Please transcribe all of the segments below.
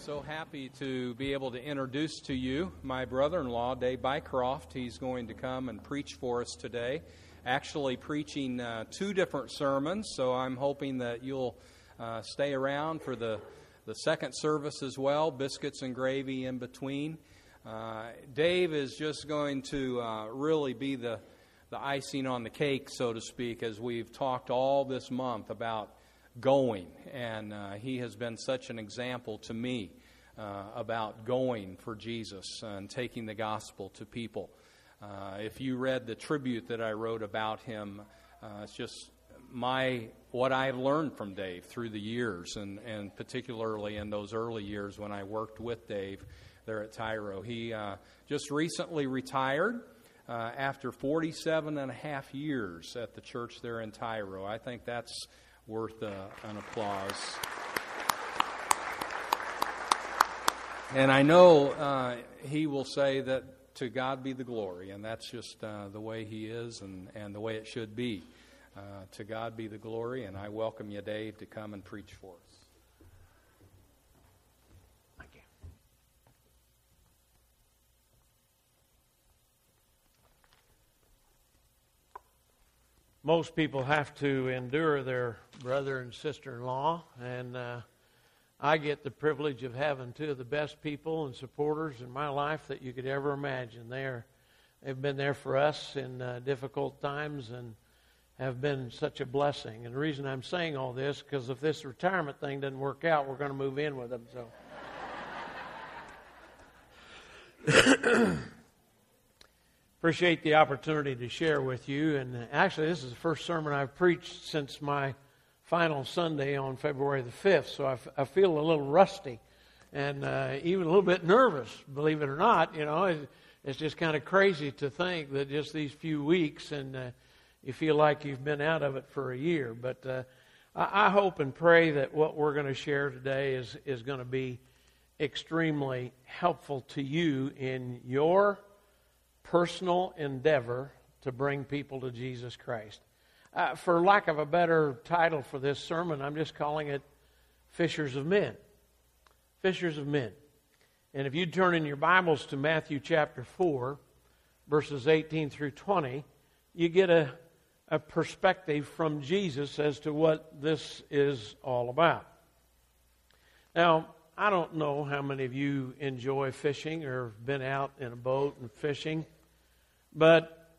so happy to be able to introduce to you my brother in law, Dave Bycroft. He's going to come and preach for us today. Actually, preaching uh, two different sermons, so I'm hoping that you'll uh, stay around for the, the second service as well, biscuits and gravy in between. Uh, Dave is just going to uh, really be the, the icing on the cake, so to speak, as we've talked all this month about going. And uh, he has been such an example to me uh, about going for Jesus and taking the gospel to people. Uh, if you read the tribute that I wrote about him, uh, it's just my what I've learned from Dave through the years, and, and particularly in those early years when I worked with Dave there at Tyro. He uh, just recently retired. Uh, after 47 and a half years at the church there in Tyro. I think that's worth uh, an applause. And I know uh, he will say that to God be the glory, and that's just uh, the way he is and, and the way it should be. Uh, to God be the glory, and I welcome you, Dave, to come and preach for us. Most people have to endure their brother and sister in law, and uh, I get the privilege of having two of the best people and supporters in my life that you could ever imagine. They are, they've been there for us in uh, difficult times and have been such a blessing. And the reason I'm saying all this, because if this retirement thing doesn't work out, we're going to move in with them. So. Appreciate the opportunity to share with you. And actually, this is the first sermon I've preached since my final Sunday on February the 5th, so I, f- I feel a little rusty and uh, even a little bit nervous, believe it or not. You know, it, it's just kind of crazy to think that just these few weeks and uh, you feel like you've been out of it for a year. But uh, I, I hope and pray that what we're going to share today is, is going to be extremely helpful to you in your personal endeavor to bring people to Jesus Christ. Uh, for lack of a better title for this sermon, I'm just calling it Fishers of Men. Fishers of Men. And if you turn in your Bibles to Matthew chapter 4, verses 18 through 20, you get a, a perspective from Jesus as to what this is all about. Now, I don't know how many of you enjoy fishing or have been out in a boat and fishing. But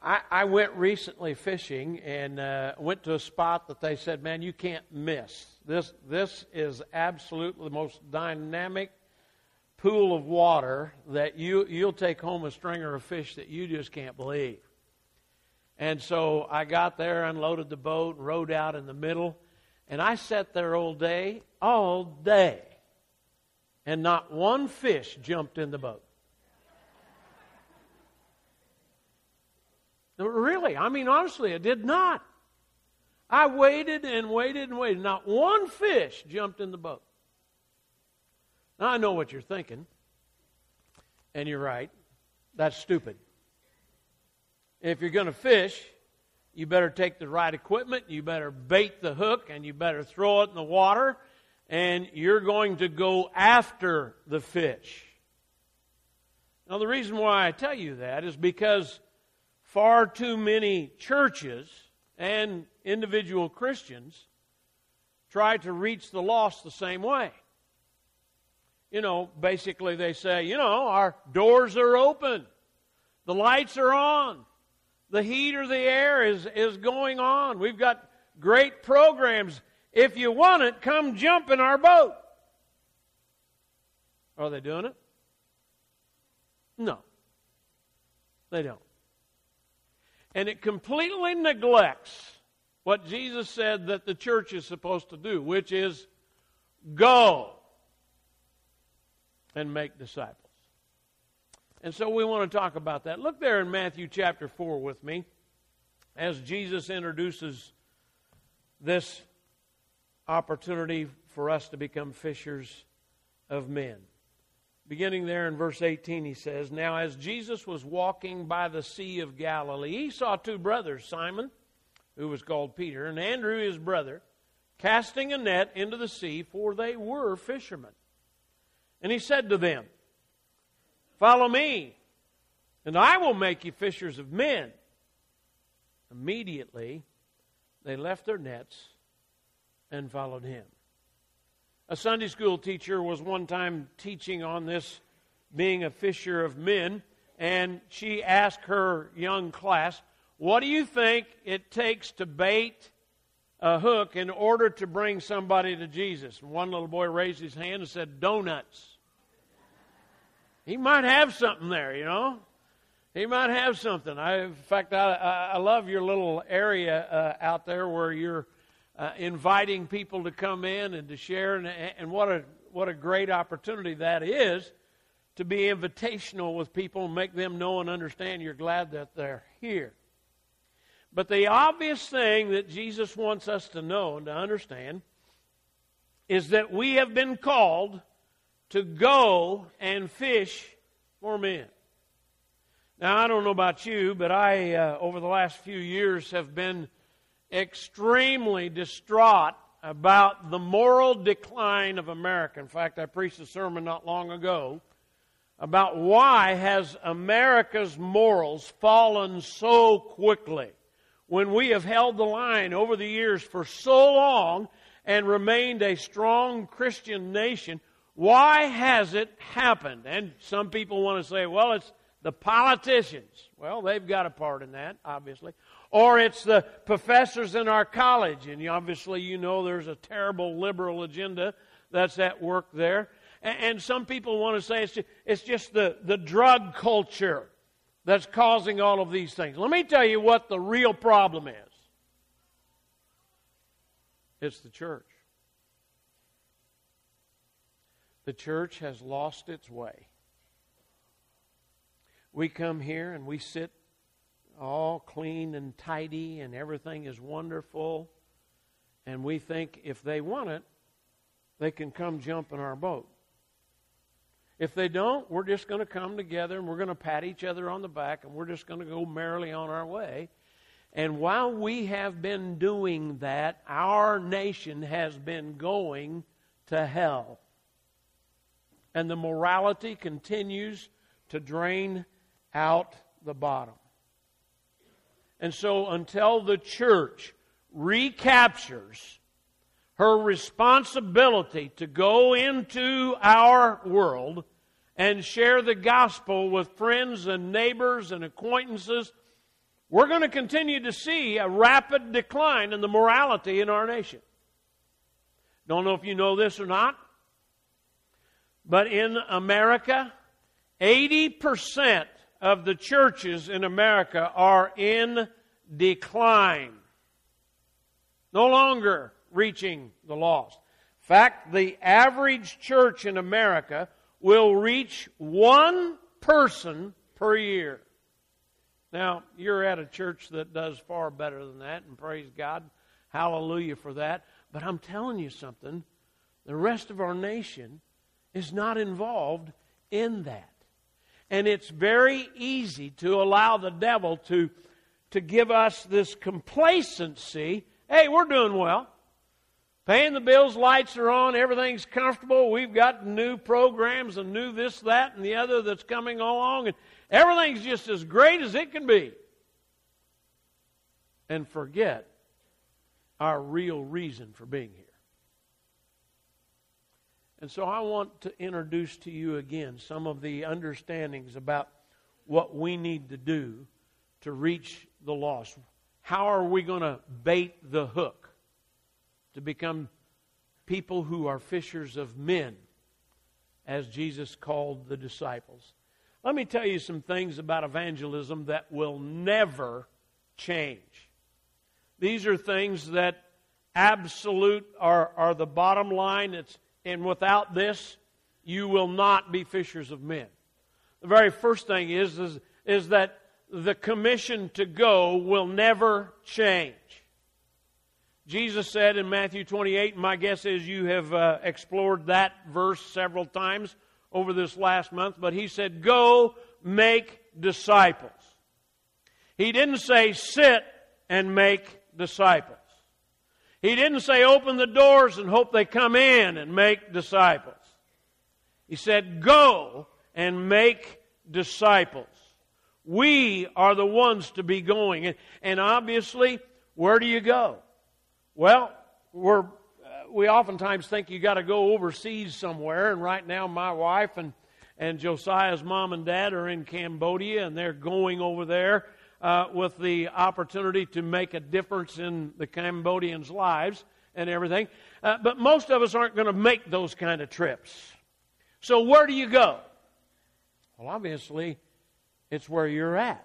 I, I went recently fishing and uh, went to a spot that they said, man, you can't miss. This, this is absolutely the most dynamic pool of water that you, you'll take home a stringer of fish that you just can't believe. And so I got there, unloaded the boat, rode out in the middle, and I sat there all day, all day, and not one fish jumped in the boat. Really, I mean, honestly, it did not. I waited and waited and waited. Not one fish jumped in the boat. Now, I know what you're thinking, and you're right. That's stupid. If you're going to fish, you better take the right equipment, you better bait the hook, and you better throw it in the water, and you're going to go after the fish. Now, the reason why I tell you that is because far too many churches and individual Christians try to reach the lost the same way. You know, basically they say, you know, our doors are open, the lights are on, the heat or the air is, is going on. We've got great programs. If you want it, come jump in our boat. Are they doing it? No, they don't. And it completely neglects what Jesus said that the church is supposed to do, which is go and make disciples. And so we want to talk about that. Look there in Matthew chapter 4 with me as Jesus introduces this opportunity for us to become fishers of men. Beginning there in verse 18, he says, Now as Jesus was walking by the Sea of Galilee, he saw two brothers, Simon, who was called Peter, and Andrew his brother, casting a net into the sea, for they were fishermen. And he said to them, Follow me, and I will make you fishers of men. Immediately, they left their nets and followed him. A Sunday school teacher was one time teaching on this being a fisher of men, and she asked her young class, What do you think it takes to bait a hook in order to bring somebody to Jesus? And one little boy raised his hand and said, Donuts. He might have something there, you know. He might have something. I, in fact, I, I love your little area uh, out there where you're uh, inviting people to come in and to share, and, and what a what a great opportunity that is to be invitational with people and make them know and understand you're glad that they're here. But the obvious thing that Jesus wants us to know and to understand is that we have been called to go and fish for men. Now, I don't know about you, but I, uh, over the last few years, have been extremely distraught about the moral decline of America. In fact, I preached a sermon not long ago about why has America's morals fallen so quickly when we have held the line over the years for so long and remained a strong Christian nation. Why has it happened? And some people want to say, well, it's the politicians. Well, they've got a part in that, obviously. Or it's the professors in our college, and obviously you know there's a terrible liberal agenda that's at work there. And, some people want to say it's just, it's just the, the drug culture that's causing all of these things. Let me tell you what the real problem is it's the church. The church has lost its way. We come here and we sit all clean and tidy and everything is wonderful. And we think if they want it, they can come jump in our boat. If they don't, we're just going to come together and we're going to pat each other on the back and we're just going to go merrily on our way. And while we have been doing that, our nation has been going to hell. And the morality continues to drain out the bottom. And so, until the church recaptures her responsibility to go into our world and share the gospel with friends and neighbors and acquaintances, we're going to continue to see a rapid decline in the morality in our nation. Don't know if you know this or not, but in America, 80% of the churches in America are in decline. No longer reaching the lost. In fact, the average church in America will reach one person per year. Now, you're at a church that does far better than that, and praise God. Hallelujah for that. But I'm telling you something the rest of our nation is not involved in that. And it's very easy to allow the devil to, to give us this complacency. Hey, we're doing well. Paying the bills, lights are on, everything's comfortable. We've got new programs and new this, that, and the other that's coming along, and everything's just as great as it can be. And forget our real reason for being here. And so I want to introduce to you again some of the understandings about what we need to do to reach the lost. How are we going to bait the hook to become people who are fishers of men, as Jesus called the disciples? Let me tell you some things about evangelism that will never change. These are things that absolute are, are the bottom line. It's and without this, you will not be fishers of men. The very first thing is, is, is that the commission to go will never change. Jesus said in Matthew 28, and my guess is you have uh, explored that verse several times over this last month, but he said, Go make disciples. He didn't say sit and make disciples. He didn't say open the doors and hope they come in and make disciples. He said, Go and make disciples. We are the ones to be going. And, obviously, where do you go? Well, we're, uh, we oftentimes think you got to go overseas somewhere. And right now, my wife and, and Josiah's mom and dad are in Cambodia, and they're going over there uh, with the opportunity to make a difference in the Cambodians' lives and everything. Uh, but most of us aren't going to make those kind of trips. So, where do you go? Well, obviously, it's where you're at.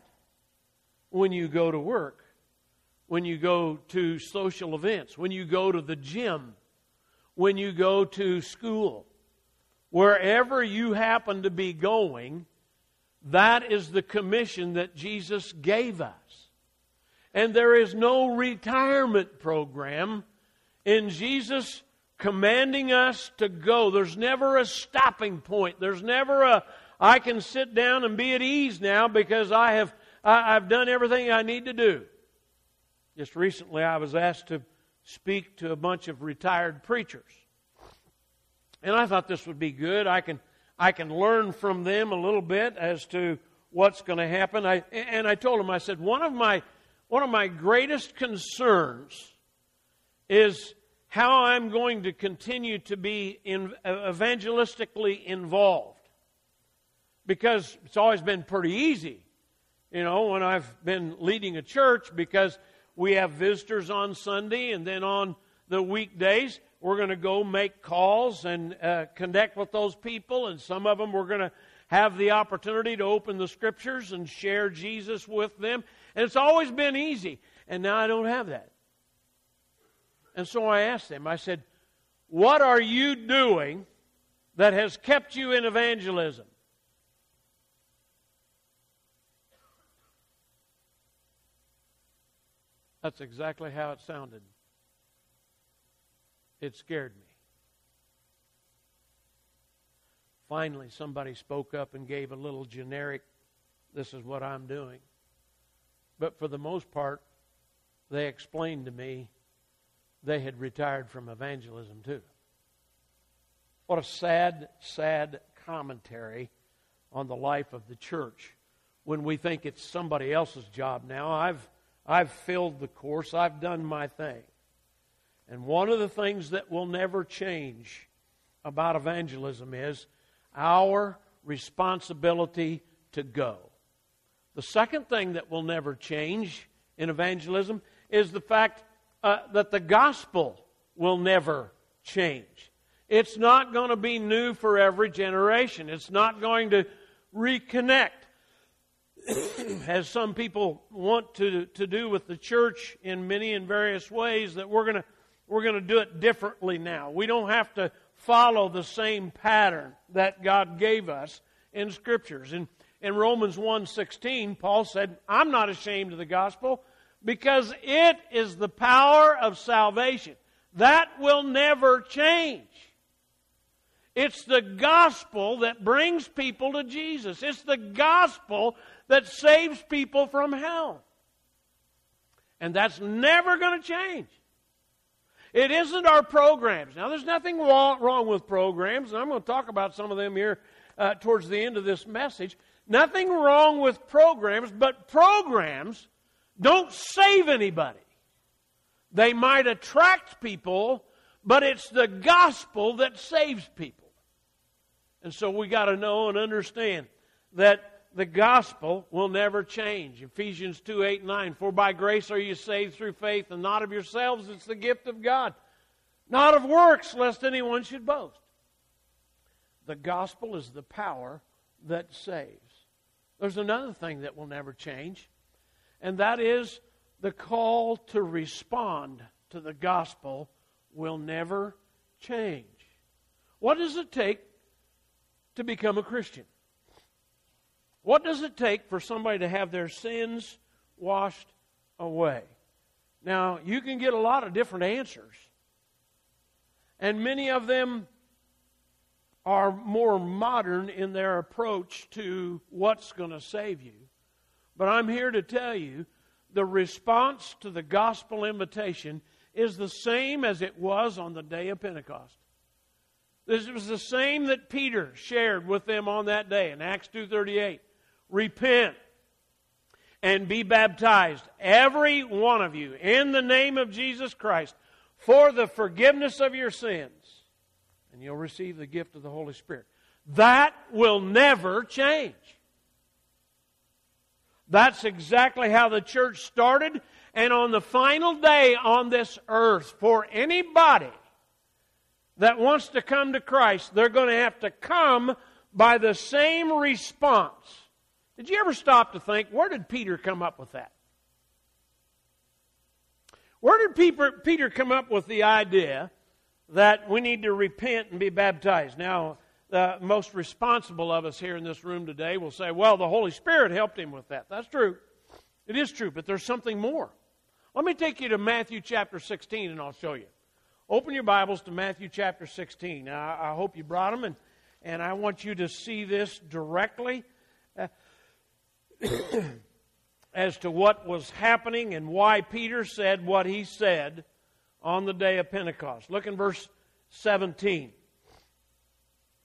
When you go to work, when you go to social events, when you go to the gym, when you go to school, wherever you happen to be going, that is the commission that Jesus gave us. And there is no retirement program in Jesus commanding us to go. There's never a stopping point. There's never a, I can sit down and be at ease now because I have, I, I've done everything I need to do. Just recently, I was asked to speak to a bunch of retired preachers. And I thought this would be good. I can I can learn from them a little bit as to what's going to happen. I, and I told them, I said, one of my, one of my greatest concerns is how I'm going to continue to be in, evangelistically involved. Because it's always been pretty easy, you know, when I've been leading a church because we have visitors on Sunday and then on the weekdays we're going to go make calls and uh, connect with those people, and some of them we're going to have the opportunity to open the scriptures and share Jesus with them. And it's always been easy. And now I don't have that. And so I asked them, I said, What are you doing that has kept you in evangelism? That's exactly how it sounded. It scared me. Finally, somebody spoke up and gave a little generic, this is what I'm doing. But for the most part, they explained to me they had retired from evangelism too. What a sad, sad commentary on the life of the church when we think it's somebody else's job now. I've, I've filled the course, I've done my thing. And one of the things that will never change about evangelism is our responsibility to go. The second thing that will never change in evangelism is the fact uh, that the gospel will never change. It's not going to be new for every generation. It's not going to reconnect, as some people want to, to do with the church in many and various ways, that we're going to we're going to do it differently now. We don't have to follow the same pattern that God gave us in scriptures. In, in Romans 1:16, Paul said, "I'm not ashamed of the gospel because it is the power of salvation. That will never change. It's the gospel that brings people to Jesus. It's the gospel that saves people from hell. And that's never going to change. It isn't our programs. Now, there's nothing wrong with programs, and I'm going to talk about some of them here uh, towards the end of this message. Nothing wrong with programs, but programs don't save anybody. They might attract people, but it's the gospel that saves people. And so we got to know and understand that the gospel will never change. Ephesians 2 8 9. For by grace are you saved through faith, and not of yourselves, it's the gift of God. Not of works, lest anyone should boast. The gospel is the power that saves. There's another thing that will never change, and that is the call to respond to the gospel will never change. What does it take to become a Christian? What does it take for somebody to have their sins washed away? Now, you can get a lot of different answers. And many of them are more modern in their approach to what's going to save you. But I'm here to tell you the response to the gospel invitation is the same as it was on the day of Pentecost. This was the same that Peter shared with them on that day in Acts 2:38. Repent and be baptized every one of you in the name of Jesus Christ for the forgiveness of your sins and you'll receive the gift of the Holy Spirit. That will never change. That's exactly how the church started. And on the final day on this earth, for anybody that wants to come to Christ, they're going to have to come by the same response. Did you ever stop to think, where did Peter come up with that? Where did Peter, come up with the idea that we need to repent and be baptized? Now, the most responsible of us here in this room today will say, well, the Holy Spirit helped him with that. That's true. It is true, but there's something more. Let me take you to Matthew chapter 16 and I'll show you. Open your Bibles to Matthew chapter 16. I, I hope you brought them, and, and I want you to see this directly uh, as to what was happening and why Peter said what he said on the day of Pentecost. Look in verse 17.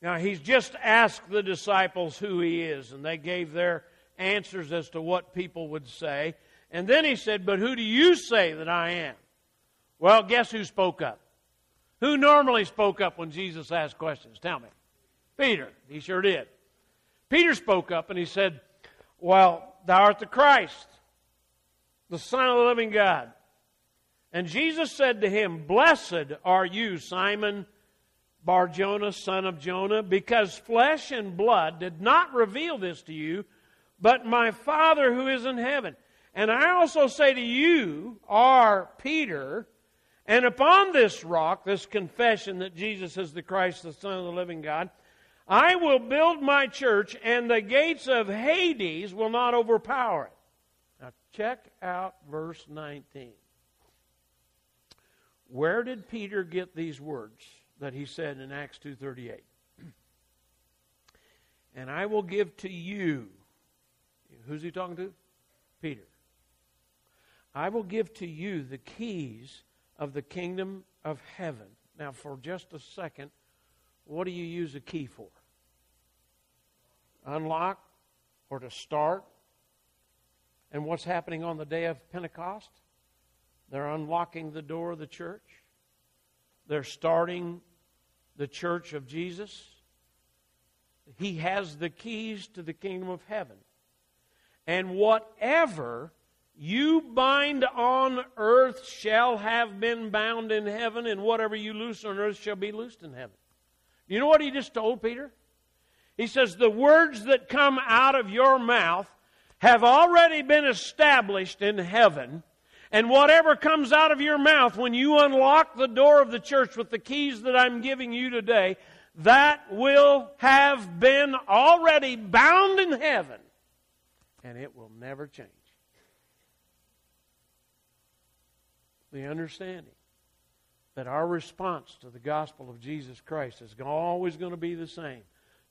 Now, he's just asked the disciples who he is, and they gave their answers as to what people would say. And then he said, But who do you say that I am? Well, guess who spoke up? Who normally spoke up when Jesus asked questions? Tell me. Peter. He sure did. Peter spoke up and he said, Well, thou art the Christ, the Son of the living God. And Jesus said to him, Blessed are you, Simon Barjona, son of Jonah, because flesh and blood did not reveal this to you, but my Father who is in heaven. And I also say to you, are Peter, and upon this rock, this confession that Jesus is the Christ, the Son of the living God, I will build my church, and the gates of Hades will not overpower it. Now, check out verse 19. Where did Peter get these words? that he said in Acts 2:38. And I will give to you Who's he talking to? Peter. I will give to you the keys of the kingdom of heaven. Now, for just a second, what do you use a key for? Unlock or to start? And what's happening on the day of Pentecost? They're unlocking the door of the church. They're starting the church of Jesus. He has the keys to the kingdom of heaven. And whatever you bind on earth shall have been bound in heaven, and whatever you loose on earth shall be loosed in heaven. You know what he just told Peter? He says, The words that come out of your mouth have already been established in heaven, and whatever comes out of your mouth when you unlock the door of the church with the keys that I'm giving you today, that will have been already bound in heaven and it will never change. The understanding that our response to the gospel of Jesus Christ is always going to be the same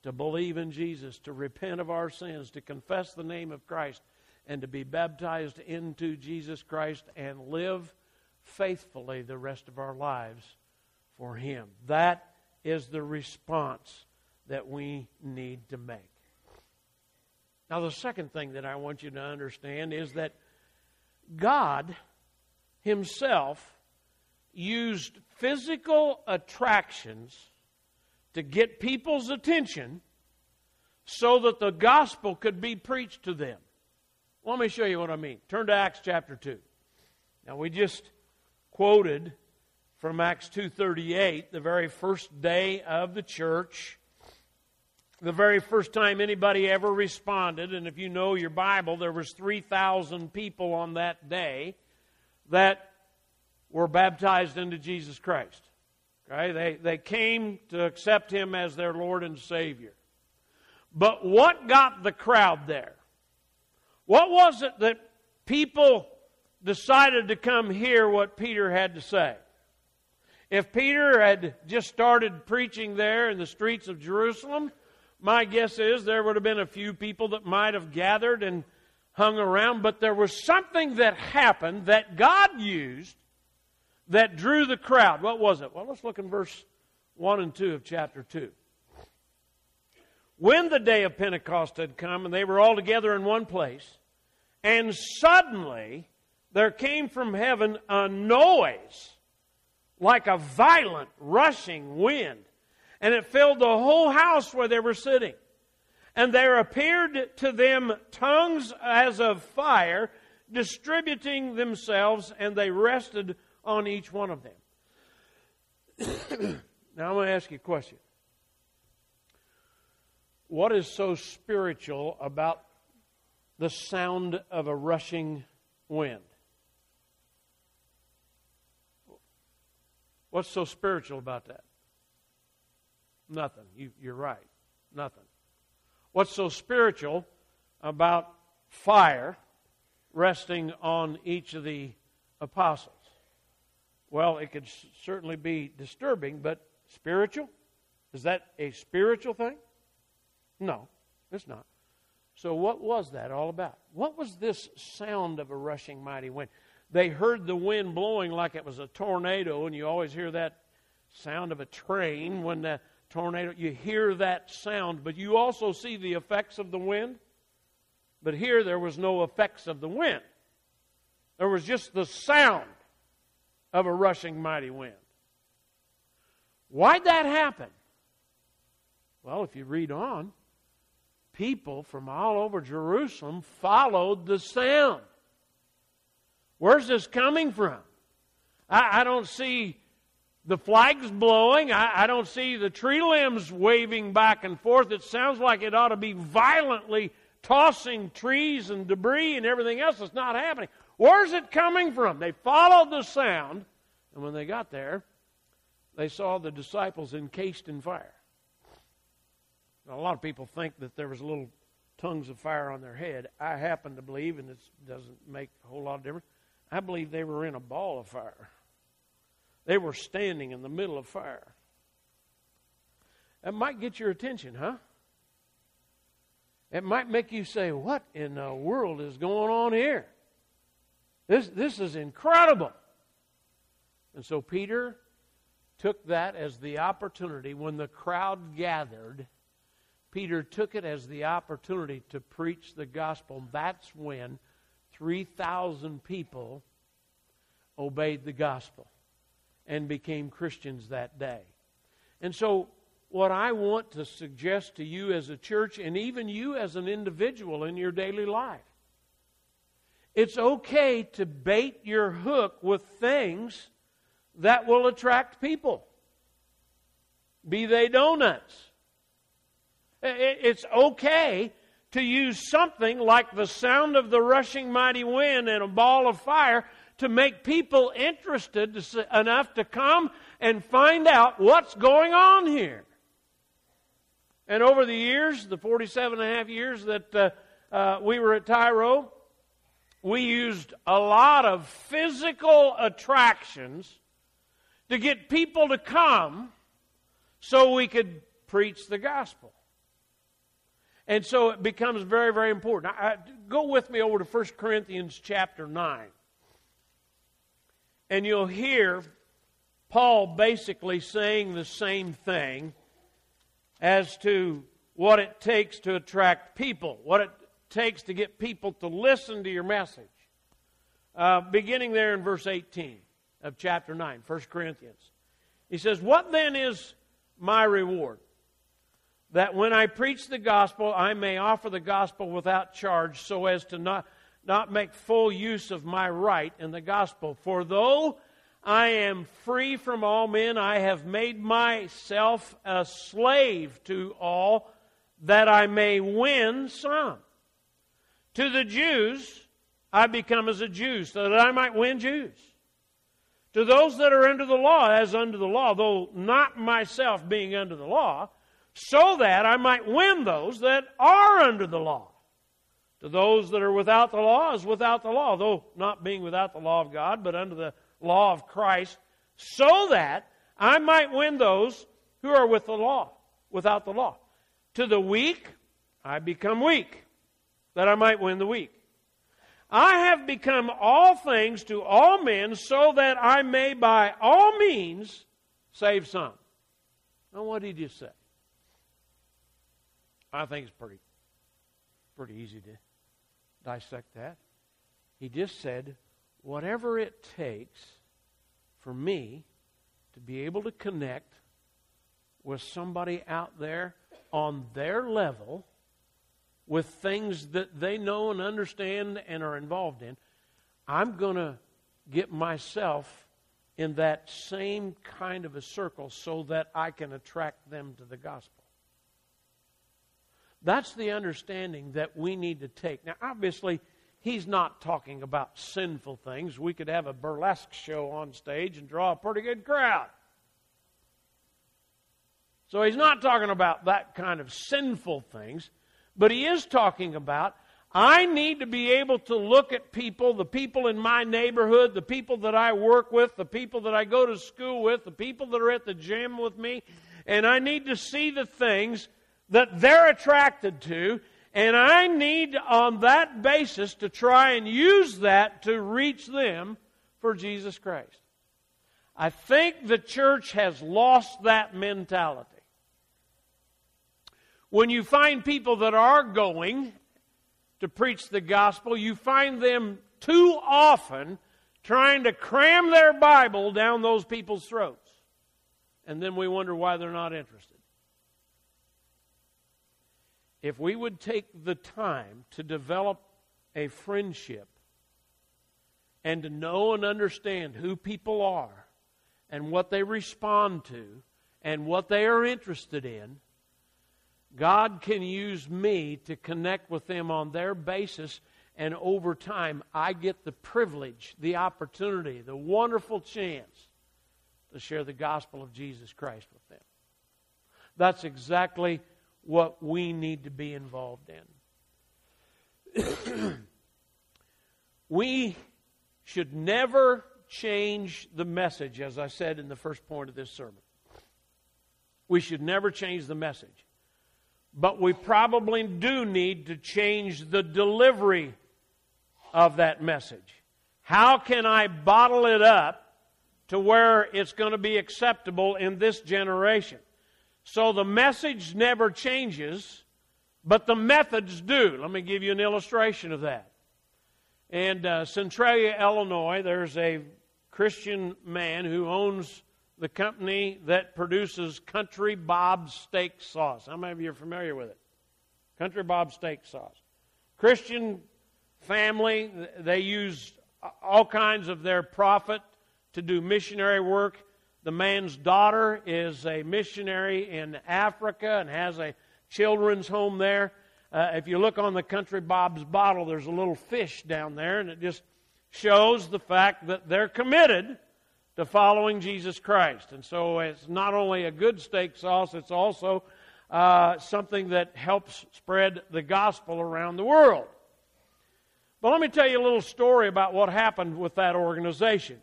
to believe in Jesus, to repent of our sins, to confess the name of Christ and to be baptized into Jesus Christ and live faithfully the rest of our lives for Him. That is the response that we need to make. Now, the second thing that I want you to understand is that God Himself used physical attractions to get people's attention so that the gospel could be preached to them. Let me show you what I mean. Turn to Acts chapter 2. Now we just quoted from Acts 2:38, the very first day of the church, the very first time anybody ever responded, and if you know your Bible, there was 3,000 people on that day that were baptized into Jesus Christ. Okay? They, they came to accept him as their Lord and Savior. But what got the crowd there? What was it that people decided to come hear what Peter had to say? If Peter had just started preaching there in the streets of Jerusalem, my guess is there would have been a few people that might have gathered and hung around, but there was something that happened that God used that drew the crowd. What was it? Well, let's look in verse 1 and 2 of chapter 2. When the day of Pentecost had come and they were all together in one place, and suddenly there came from heaven a noise like a violent rushing wind, and it filled the whole house where they were sitting. And there appeared to them tongues as of fire, distributing themselves, and they rested on each one of them. now I'm going to ask you a question. What is so spiritual about the sound of a rushing wind? What's so spiritual about that? Nothing. You, you're right. Nothing. What's so spiritual about fire resting on each of the apostles? Well, it could certainly be disturbing, but spiritual? Is that a spiritual thing? No, it's not. So, what was that all about? What was this sound of a rushing mighty wind? They heard the wind blowing like it was a tornado, and you always hear that sound of a train when the tornado, you hear that sound, but you also see the effects of the wind. But here there was no effects of the wind, there was just the sound of a rushing mighty wind. Why'd that happen? Well, if you read on, people from all over Jerusalem followed the sound. Where's this coming from? I, I don't see the flags blowing. I, I don't see the tree limbs waving back and forth. It sounds like it ought to be violently tossing trees and debris and everything else. It's not happening. Where's it coming from? They followed the sound, and when they got there, they saw the disciples encased in fire. Now, a lot of people think that there was little tongues of fire on their head. I happen to believe, and it doesn't make a whole lot of difference, I believe they were in a ball of fire. They were standing in the middle of fire. That might get your attention, huh? It might make you say, What in the world is going on here? This, this is incredible. And so Peter took that as the opportunity when the crowd gathered. Peter took it as the opportunity to preach the gospel. That's when 3,000 people obeyed the gospel and became Christians that day. And so, what I want to suggest to you as a church, and even you as an individual in your daily life, it's okay to bait your hook with things that will attract people. Be they donuts. It's okay to use something like the sound of the rushing mighty wind and a ball of fire to make people interested enough to come and find out what's going on here. And over the years, the 47 and a half years that uh, uh, we were at Tyro, we used a lot of physical attractions to get people to come so we could preach the gospel. And so it becomes very, very important. I, I, go with me over to 1 Corinthians chapter 9. And you'll hear Paul basically saying the same thing as to what it takes to attract people, what it takes to get people to listen to your message. Uh, beginning there in verse 18 of chapter 9, 1 Corinthians. He says, What then is my reward? that when I preach the gospel, I may offer the gospel without charge so as to not, not make full use of my right in the gospel. For though I am free from all men, I have made myself a slave to all that I may win some. To the Jews, I become as a Jew so that I might win Jews. To those that are under the law, as under the law, though not myself being under the law, so that I might win those that are under the law. To those that are without the law is without the law, though not being without the law of God, but under the law of Christ, so that I might win those who are with the law, without the law. To the weak, I become weak, that I might win the weak. I have become all things to all men, so that I may by all means save some. Now, what did he say? I think it's pretty, pretty easy to dissect that. He just said, whatever it takes for me to be able to connect with somebody out there on their level with things that they know and understand and are involved in, I'm going to get myself in that same kind of a circle so that I can attract them to the gospel. That's the understanding that we need to take. Now, obviously, he's not talking about sinful things. We could have a burlesque show on stage and draw a pretty good crowd. So he's not talking about that kind of sinful things, but he is talking about I need to be able to look at people, the people in my neighborhood, the people that I work with, the people that I go to school with, the people that are at the gym with me, and I need to see the things that they're attracted to, and I need on that basis to try and use that to reach them for Jesus Christ. I think the church has lost that mentality. When you find people that are going to preach the gospel, you find them too often trying to cram their Bible down those people's throats. And then we wonder why they're not interested. If we would take the time to develop a friendship and to know and understand who people are and what they respond to and what they are interested in, God can use me to connect with them on their basis, and over time, I get the privilege, the opportunity, the wonderful chance to share the gospel of Jesus Christ with them. That's exactly what we need to be involved in. we should never change the message, as I said in the first point of this sermon. We should never change the message. But we probably do need to change the delivery of that message. How can I bottle it up to where it's going to be acceptable in this generation? So the message never changes, but the methods do. Let me give you an illustration of that. In uh, Centralia, Illinois, there's a Christian man who owns the company that produces Country Bob's steak sauce. How many of you are familiar with it? Country Bob steak sauce. Christian family, they use all kinds of their profit to do missionary work. The man's daughter is a missionary in Africa and has a children's home there. Uh, if you look on the Country Bob's bottle, there's a little fish down there, and it just shows the fact that they're committed to following Jesus Christ. And so it's not only a good steak sauce, it's also uh, something that helps spread the gospel around the world. But let me tell you a little story about what happened with that organization.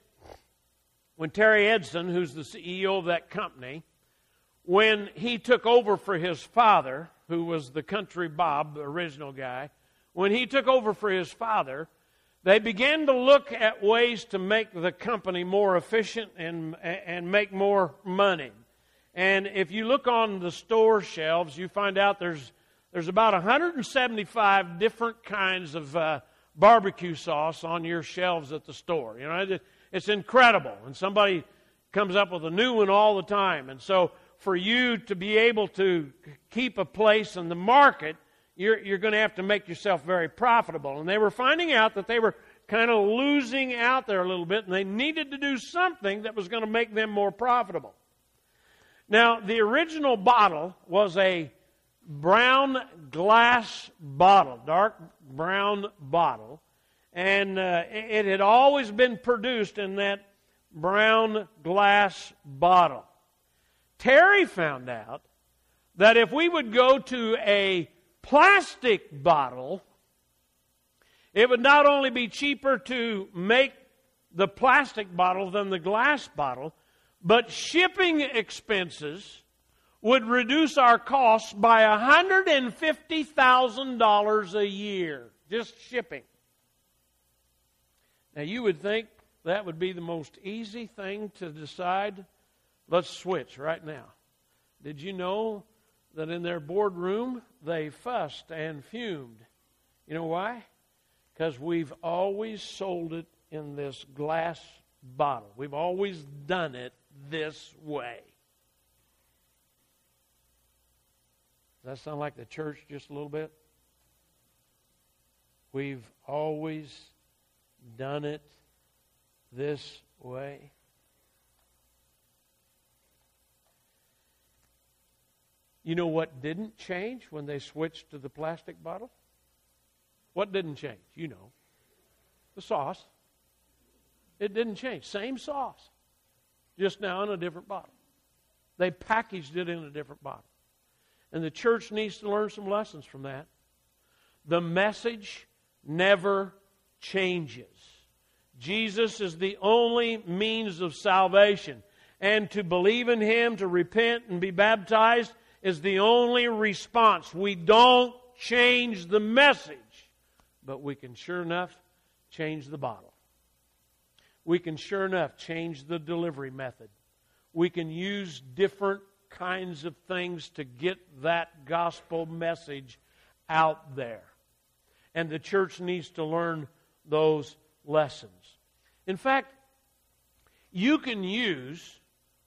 When Terry Edson, who's the CEO of that company, when he took over for his father, who was the country Bob, the original guy, when he took over for his father, they began to look at ways to make the company more efficient and, and make more money. And if you look on the store shelves, you find out there's, there's about 175 different kinds of uh, barbecue sauce on your shelves at the store. You know, it's incredible. And somebody comes up with a new one all the time. And so for you to be able to keep a place in the market, you're, you're going to have to make yourself very profitable. And they were finding out that they were kind of losing out there a little bit, and they needed to do something that was going to make them more profitable. Now, the original bottle was a brown glass bottle, dark brown bottle, and uh, it had always been produced in that brown glass bottle. Terry found out that if we would go to a plastic bottle, it would not only be cheaper to make the plastic bottle than the glass bottle, but shipping expenses would reduce our costs by $150,000 a year, just shipping. Now, you would think that would be the most easy thing to decide. Let's switch right now. Did you know that in their boardroom they fussed and fumed? You know why? Because we've always sold it in this glass bottle. We've always done it this way. Does that sound like the church just a little bit? We've always done it this way. You know what didn't change when they switched to the plastic bottle? What didn't change? You know. The sauce. It didn't change. Same sauce, just now in a different bottle. They packaged it in a different bottle. And the church needs to learn some lessons from that. The message never changes. Jesus is the only means of salvation. And to believe in Him, to repent and be baptized, is the only response. We don't change the message, but we can sure enough change the bottle. We can sure enough change the delivery method. We can use different kinds of things to get that gospel message out there. And the church needs to learn those lessons. In fact, you can use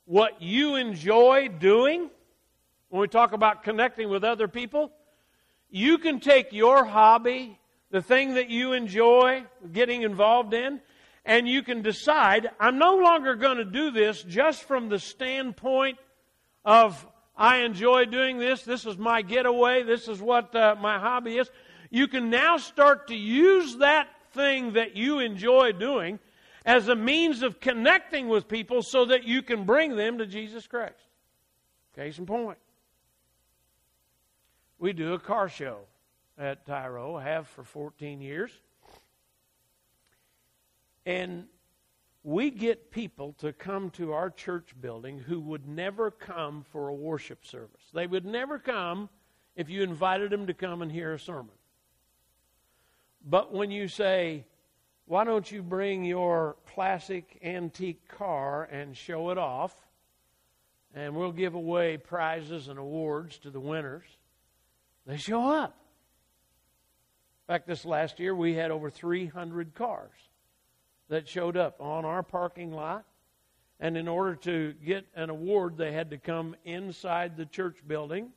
what you enjoy doing when we talk about connecting with other people. You can take your hobby, the thing that you enjoy getting involved in, and you can decide, I'm no longer going to do this just from the standpoint of I enjoy doing this, this is my getaway, this is what uh, my hobby is. You can now start to use that thing that you enjoy doing as a means of connecting with people so that you can bring them to Jesus Christ. Case in point. We do a car show at Tyro, have for 14 years. And we get people to come to our church building who would never come for a worship service. They would never come if you invited them to come and hear a sermon. But when you say, why don't you bring your classic antique car and show it off, and we'll give away prizes and awards to the winners, they show up. In fact, this last year we had over 300 cars that showed up on our parking lot. And in order to get an award, they had to come inside the church building.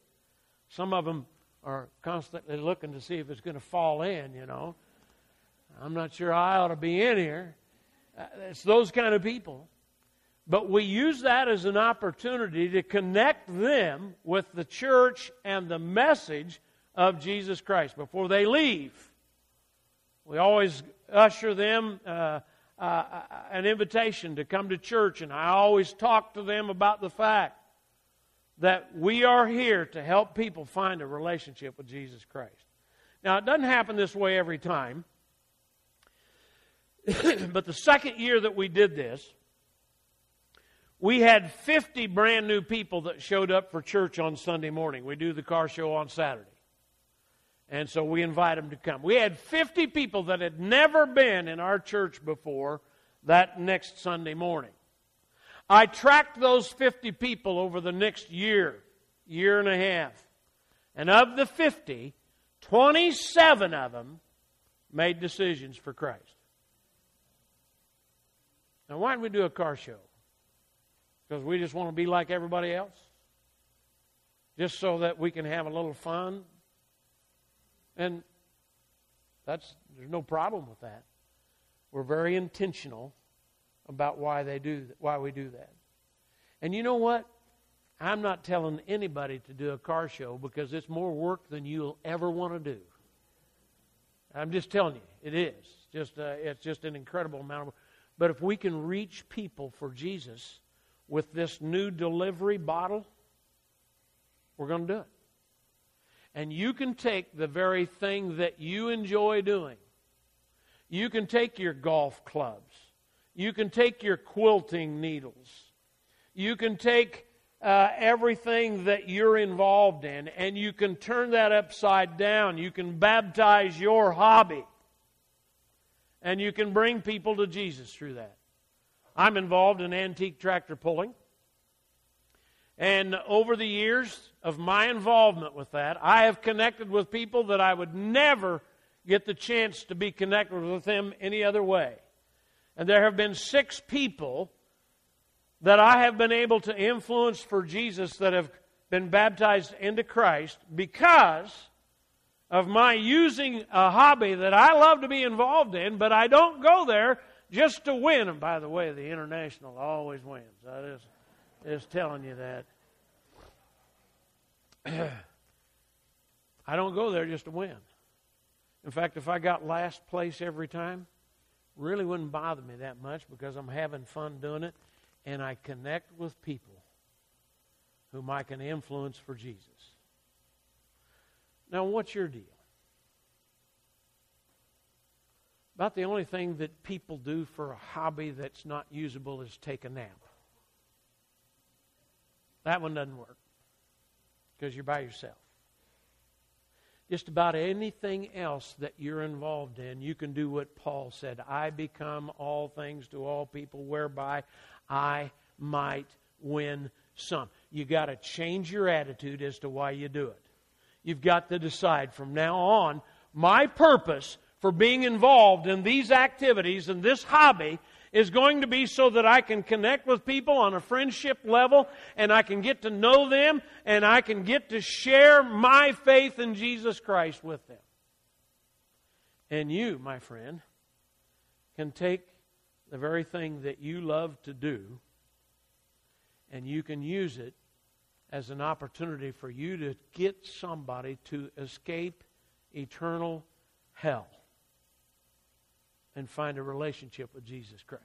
Some of them are constantly looking to see if it's going to fall in, you know. I'm not sure I ought to be in here. Uh, it's those kind of people. But we use that as an opportunity to connect them with the church and the message of Jesus Christ before they leave. We always usher them uh, uh, uh, an invitation to come to church, and I always talk to them about the fact that we are here to help people find a relationship with Jesus Christ. Now, it doesn't happen this way every time, but the second year that we did this, we had 50 brand new people that showed up for church on Sunday morning. We do the car show on Saturday. And so we invite them to come. We had 50 people that had never been in our church before that next Sunday morning. I tracked those 50 people over the next year, year and a half. And of the 50, 27 of them made decisions for Christ. Now, why didn't we do a car show? Because we just want to be like everybody else? Just so that we can have a little fun and that's there's no problem with that. We're very intentional about why they do why we do that. And you know what? I'm not telling anybody to do a car show because it's more work than you'll ever want to do. I'm just telling you, it is. Just uh, it's just an incredible amount of work. But if we can reach people for Jesus with this new delivery bottle, we're going to do it. And you can take the very thing that you enjoy doing. You can take your golf clubs. You can take your quilting needles. You can take uh, everything that you're involved in and you can turn that upside down. You can baptize your hobby. And you can bring people to Jesus through that. I'm involved in antique tractor pulling. And over the years of my involvement with that, I have connected with people that I would never get the chance to be connected with them any other way. And there have been six people that I have been able to influence for Jesus that have been baptized into Christ because of my using a hobby that I love to be involved in, but I don't go there just to win. And by the way, the international always wins. I just, just telling you that. I don't go there just to win. In fact, if I got last place every time, really wouldn't bother me that much because I'm having fun doing it and I connect with people whom I can influence for Jesus. Now, what's your deal? About the only thing that people do for a hobby that's not usable is take a nap. That one doesn't work because you're by yourself. Just about anything else that you're involved in, you can do what Paul said I become all things to all people, whereby I might win some. You got to change your attitude as to why you do it. You've got to decide from now on, my purpose for being involved in these activities and this hobby is going to be so that I can connect with people on a friendship level and I can get to know them and I can get to share my faith in Jesus Christ with them. And you, my friend, can take the very thing that you love to do and you can use it as an opportunity for you to get somebody to escape eternal hell and find a relationship with Jesus Christ.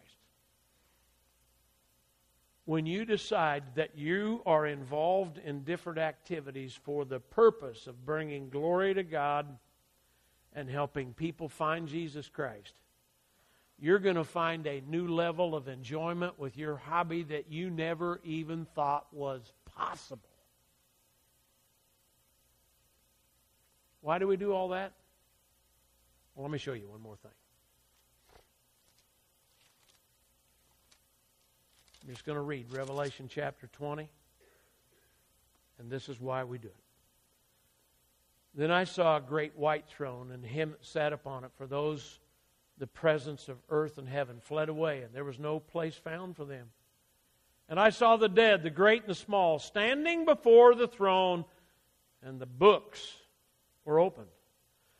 When you decide that you are involved in different activities for the purpose of bringing glory to God and helping people find Jesus Christ, you're going to find a new level of enjoyment with your hobby that you never even thought was possible. Why do we do all that? Well, let me show you one more thing. I'm just going to read Revelation chapter 20, and this is why we do it. Then I saw a great white throne, and him that sat upon it, for those the presence of earth and heaven fled away, and there was no place found for them. And I saw the dead, the great and the small, standing before the throne, and the books were opened.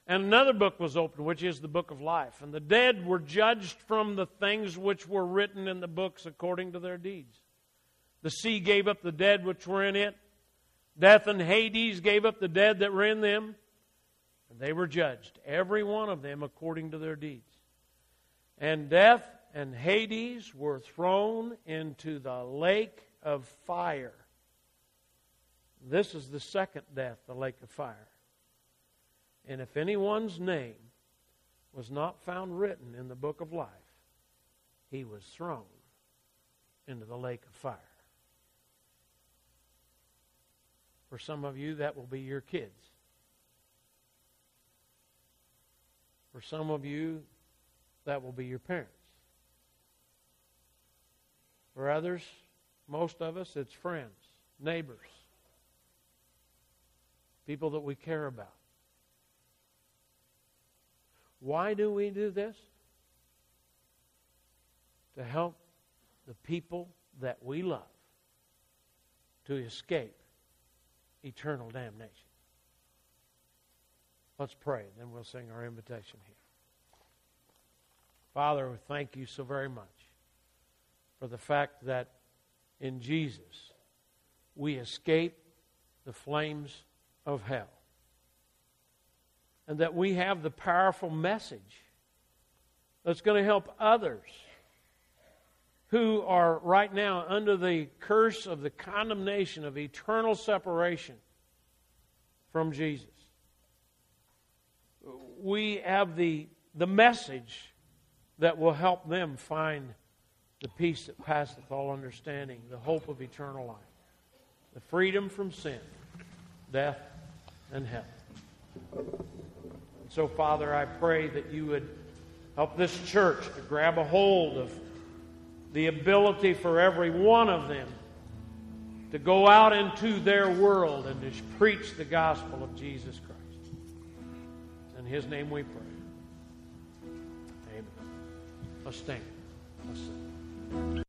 And another book was opened, which is the book of life. And the dead were judged from the things which were written in the books according to their deeds. The sea gave up the dead which were in it. Death and Hades gave up the dead that were in them. And they were judged, every one of them according to their deeds. And death and Hades were thrown into the lake of fire. This is the second death, the lake of fire. And if anyone's name was not found written in the book of life, he was thrown into the lake of fire. For some of you, that will be your kids. For some of you, that will be your parents. For others, most of us, it's friends, neighbors, people that we care about. Why do we do this? To help the people that we love to escape eternal damnation. Let's pray, then we'll sing our invitation here. Father, we thank you so very much for the fact that in Jesus we escape the flames of hell. And that we have the powerful message that's going to help others who are right now under the curse of the condemnation of eternal separation from Jesus. We have the, the message that will help them find the peace that passeth all understanding, the hope of eternal life, the freedom from sin, death, and hell. So, Father, I pray that you would help this church to grab a hold of the ability for every one of them to go out into their world and to preach the gospel of Jesus Christ. In His name we pray. Amen. Let's stand. Let's stand.